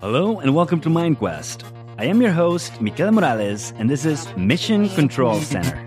Hello and welcome to MindQuest. I am your host, Mikel Morales, and this is Mission Control Center.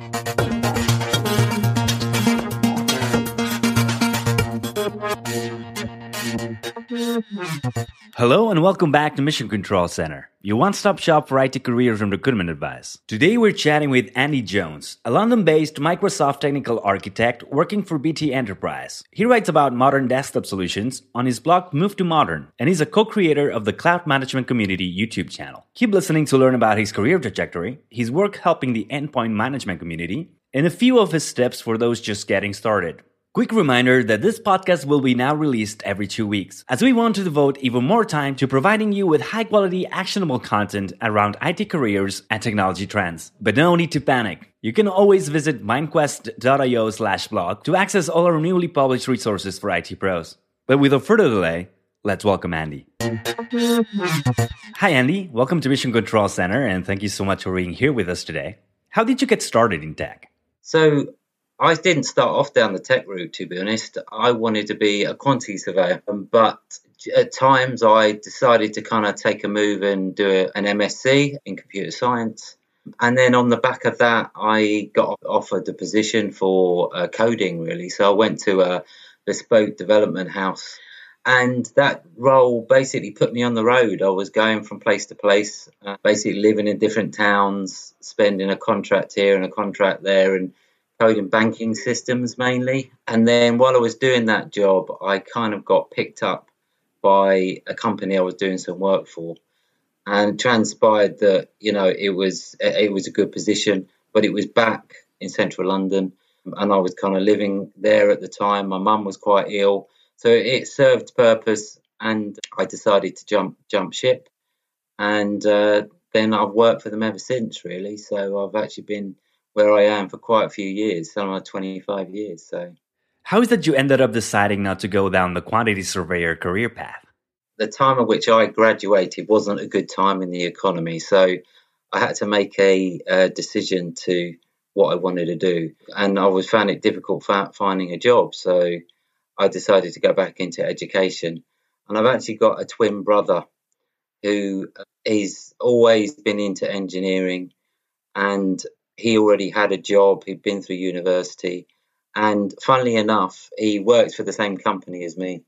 Hello and welcome back to Mission Control Center, your one stop shop for IT careers and recruitment advice. Today we're chatting with Andy Jones, a London based Microsoft technical architect working for BT Enterprise. He writes about modern desktop solutions on his blog Move to Modern, and he's a co creator of the Cloud Management Community YouTube channel. Keep listening to learn about his career trajectory, his work helping the endpoint management community, and a few of his tips for those just getting started. Quick reminder that this podcast will be now released every two weeks, as we want to devote even more time to providing you with high quality, actionable content around IT careers and technology trends. But no need to panic. You can always visit mindquest.io slash blog to access all our newly published resources for IT pros. But without further delay, let's welcome Andy. Hi, Andy. Welcome to Mission Control Center, and thank you so much for being here with us today. How did you get started in tech? So, I didn't start off down the tech route, to be honest. I wanted to be a quantity surveyor, um, but at times I decided to kind of take a move and do an MSc in computer science. And then on the back of that, I got offered a position for uh, coding, really. So I went to a bespoke development house. And that role basically put me on the road. I was going from place to place, uh, basically living in different towns, spending a contract here and a contract there, and coding banking systems mainly. And then while I was doing that job, I kind of got picked up by a company I was doing some work for, and transpired that you know it was it was a good position, but it was back in central London, and I was kind of living there at the time. My mum was quite ill, so it served purpose, and I decided to jump jump ship, and uh, then I've worked for them ever since. Really, so I've actually been where I am for quite a few years, some are 25 years. So, how is that you ended up deciding not to go down the quantity surveyor career path? The time at which I graduated wasn't a good time in the economy, so I had to make a, a decision to what I wanted to do, and I was found it difficult finding a job. So, I decided to go back into education, and I've actually got a twin brother who uh, is always been into engineering and he already had a job, he'd been through university, and funnily enough, he worked for the same company as me.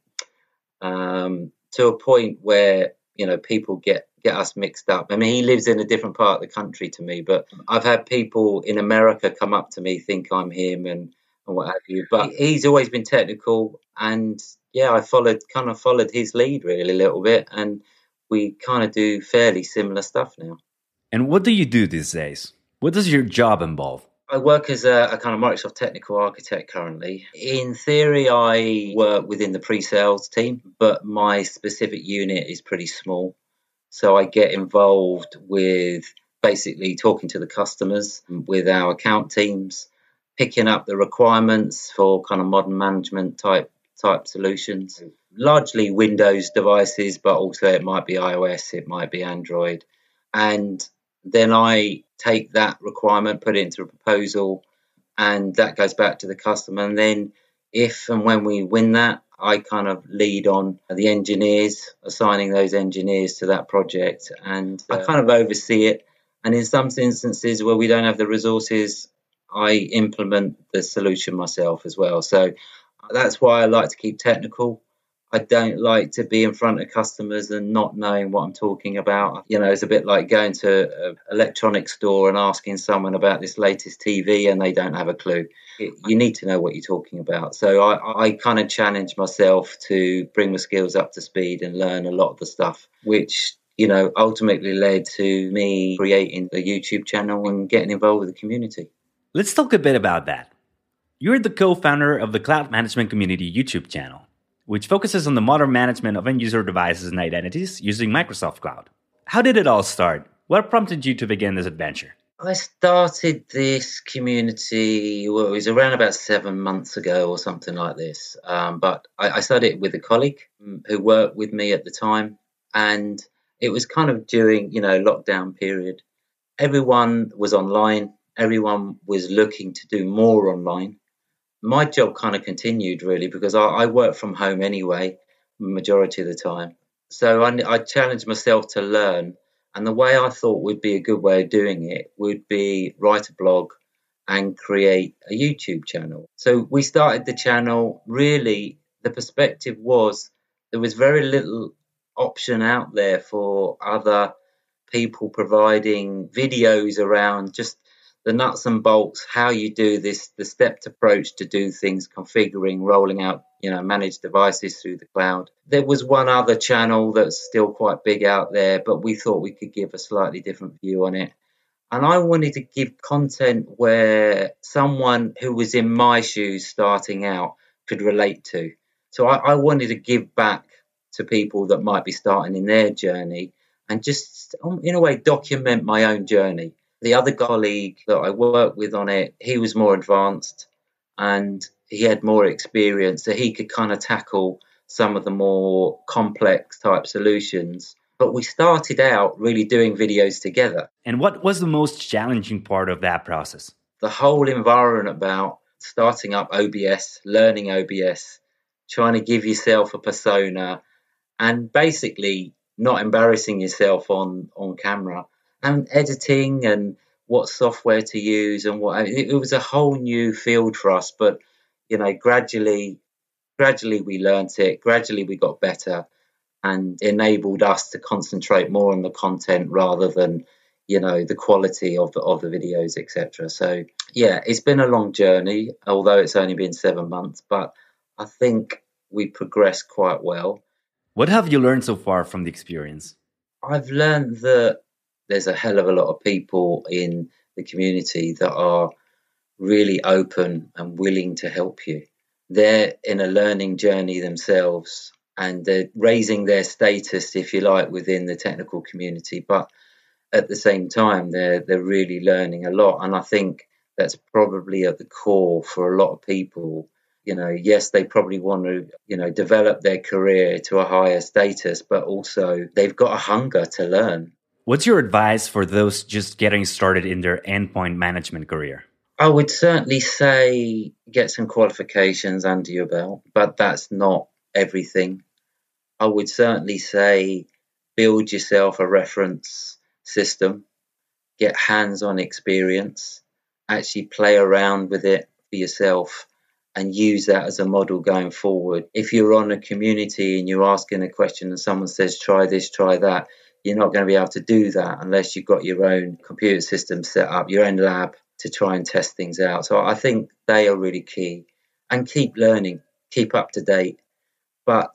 Um, to a point where you know people get get us mixed up. I mean, he lives in a different part of the country to me, but I've had people in America come up to me, think I'm him, and and what have you. But he's always been technical, and yeah, I followed kind of followed his lead really a little bit, and we kind of do fairly similar stuff now. And what do you do these days? What does your job involve? I work as a, a, kind of Microsoft technical architect currently. In theory, I work within the pre sales team, but my specific unit is pretty small. So I get involved with basically talking to the customers with our account teams, picking up the requirements for kind of modern management type type solutions. Largely Windows devices, but also it might be iOS, it might be Android. And then I take that requirement, put it into a proposal, and that goes back to the customer. And then, if and when we win that, I kind of lead on the engineers, assigning those engineers to that project, and I kind of oversee it. And in some instances where we don't have the resources, I implement the solution myself as well. So that's why I like to keep technical I don't like to be in front of customers and not knowing what I'm talking about. You know, it's a bit like going to an electronics store and asking someone about this latest TV and they don't have a clue. You need to know what you're talking about. So I, I kind of challenge myself to bring my skills up to speed and learn a lot of the stuff, which you know, ultimately led to me creating the YouTube channel and getting involved with the community. Let's talk a bit about that. You're the co founder of the Cloud Management Community YouTube channel which focuses on the modern management of end user devices and identities using Microsoft Cloud. How did it all start? What prompted you to begin this adventure? I started this community, well, it was around about seven months ago or something like this. Um, but I, I started it with a colleague mm, who worked with me at the time. And it was kind of during, you know, lockdown period. Everyone was online. Everyone was looking to do more online my job kind of continued really because I, I work from home anyway, majority of the time. So I, I challenged myself to learn. And the way I thought would be a good way of doing it would be write a blog and create a YouTube channel. So we started the channel really, the perspective was there was very little option out there for other people providing videos around just the nuts and bolts, how you do this, the stepped approach to do things, configuring, rolling out, you know, managed devices through the cloud. There was one other channel that's still quite big out there, but we thought we could give a slightly different view on it. And I wanted to give content where someone who was in my shoes starting out could relate to. So I, I wanted to give back to people that might be starting in their journey and just, um, in a way, document my own journey. The other colleague that I worked with on it, he was more advanced and he had more experience, so he could kind of tackle some of the more complex type solutions. But we started out really doing videos together. And what was the most challenging part of that process? The whole environment about starting up OBS, learning OBS, trying to give yourself a persona, and basically not embarrassing yourself on on camera and editing and what software to use and what it, it was a whole new field for us but you know gradually gradually we learnt it gradually we got better and enabled us to concentrate more on the content rather than you know the quality of the of the videos etc so yeah it's been a long journey although it's only been 7 months but i think we progressed quite well what have you learned so far from the experience? I've learned that there's a hell of a lot of people in the community that are really open and willing to help you. They're in a learning journey themselves and they're raising their status, if you like, within the technical community. But at the same time, they're they're really learning a lot, and I think that's probably at the core for a lot of people you know, yes, they probably want to, you know, develop their career to a higher status, but also they've got a hunger to learn. What's your advice for those just getting started in their endpoint management career? I would certainly say get some qualifications under your belt, but that's not everything. I would certainly say build yourself a reference system, get hands on experience, actually play around with it for yourself and use that as a model going forward. If you're on a community and you're asking a question and someone says, try this, try that, you're not going to be able to do that unless you've got your own computer system set up, your own lab to try and test things out. So I think they are really key. And keep learning, keep up to date, but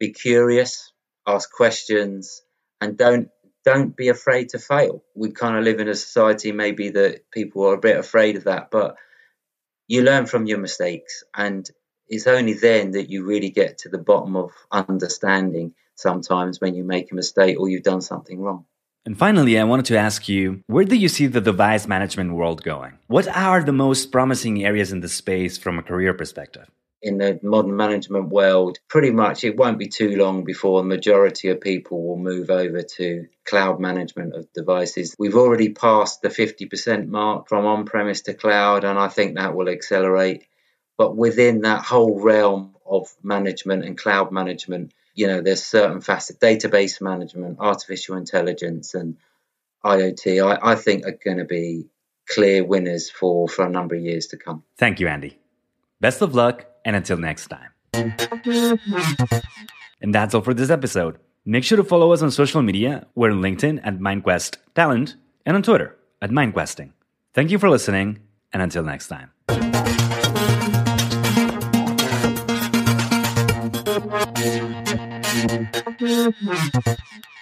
be curious, ask questions, and don't don't be afraid to fail. We kind of live in a society maybe that people are a bit afraid of that, but you learn from your mistakes and it's only then that you really get to the bottom of understanding sometimes when you make a mistake or you've done something wrong. And finally, I wanted to ask you where do you see the device management world going? What are the most promising areas in the space from a career perspective? in the modern management world, pretty much it won't be too long before the majority of people will move over to cloud management of devices. We've already passed the 50% mark from on premise to cloud, and I think that will accelerate. But within that whole realm of management and cloud management, you know, there's certain facets, database management, artificial intelligence, and IoT, I, I think are going to be clear winners for, for a number of years to come. Thank you, Andy. Best of luck and until next time. And that's all for this episode. Make sure to follow us on social media. We're on LinkedIn at MindQuest Talent and on Twitter at MindQuesting. Thank you for listening, and until next time. Música